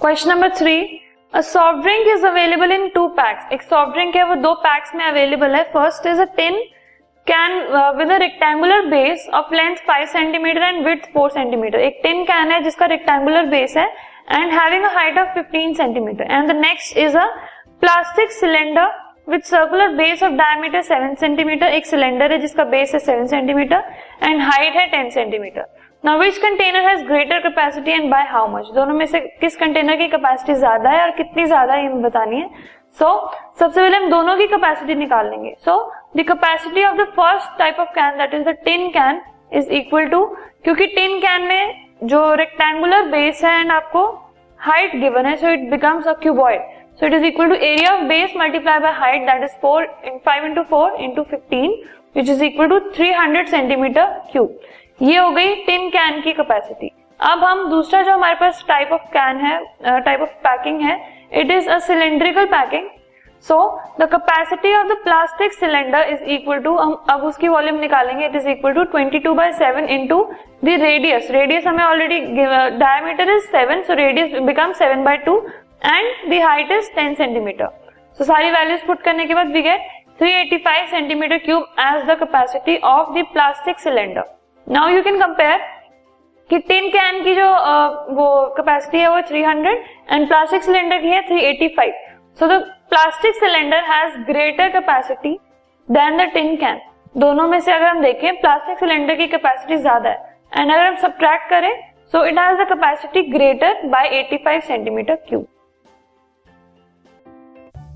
Question number three a soft drink is available in two packs एक soft drink है, वो दो packs में अवेलेबल है. First is a tin can with rectangular base of length five centimetre and with four centimetre एक tin can है जिसका rectangular base है and having a height of 15 centimetre and the next is a plastic cylinder with circular base of diameter 7 centimetre एक cylinder है जिसका base है 7 centimetre and height है 10 centimetre now which container has greater capacity and by how much दोनों में से किस container की कैपेसिटी ज़्यादा है और कितनी ज़्यादा है ये बतानी है। सो so, सबसे पहले हम दोनों की कैपेसिटी निकाल लेंगे। So the capacity of the first type of can that is the tin can is equal to क्योंकि टिन कैन में जो रेक्टेंगुलर बेस है एंड आपको हाइट गिवन है so it becomes a cuboid so it is equal to area of base multiply by height that is four five into four into fifteen which is equal to three hundred centimetre cube ये हो गई tin can की capacity अब हम दूसरा जो हमारे पास टाइप ऑफ़ कैन है टाइप ऑफ़ पैकिंग है it is a cylindrical packing so the capacity of the plastic cylinder is equal to हम अब उसकी वॉल्यूम निकालेंगे it is equal to twenty two by seven into the radius radius हमें already diameter is seven so radius become seven by two and the height is ten centimetre so सारी values put करने के बाद we get 385 centimetre cube as the capacity of the plastic cylinder now you can compare कि tin can की जो वो capacity है वो 300 एंड प्लास्टिक सिलेंडर की है 385 so the plastic cylinder has greater capacity than the tin can दोनों में से अगर हम देखें प्लास्टिक सिलेंडर की कैपेसिटी ज़्यादा है. एंड अगर हम सब्ट्रैक्ट करें so it has the capacity greater by 85 centimetre cube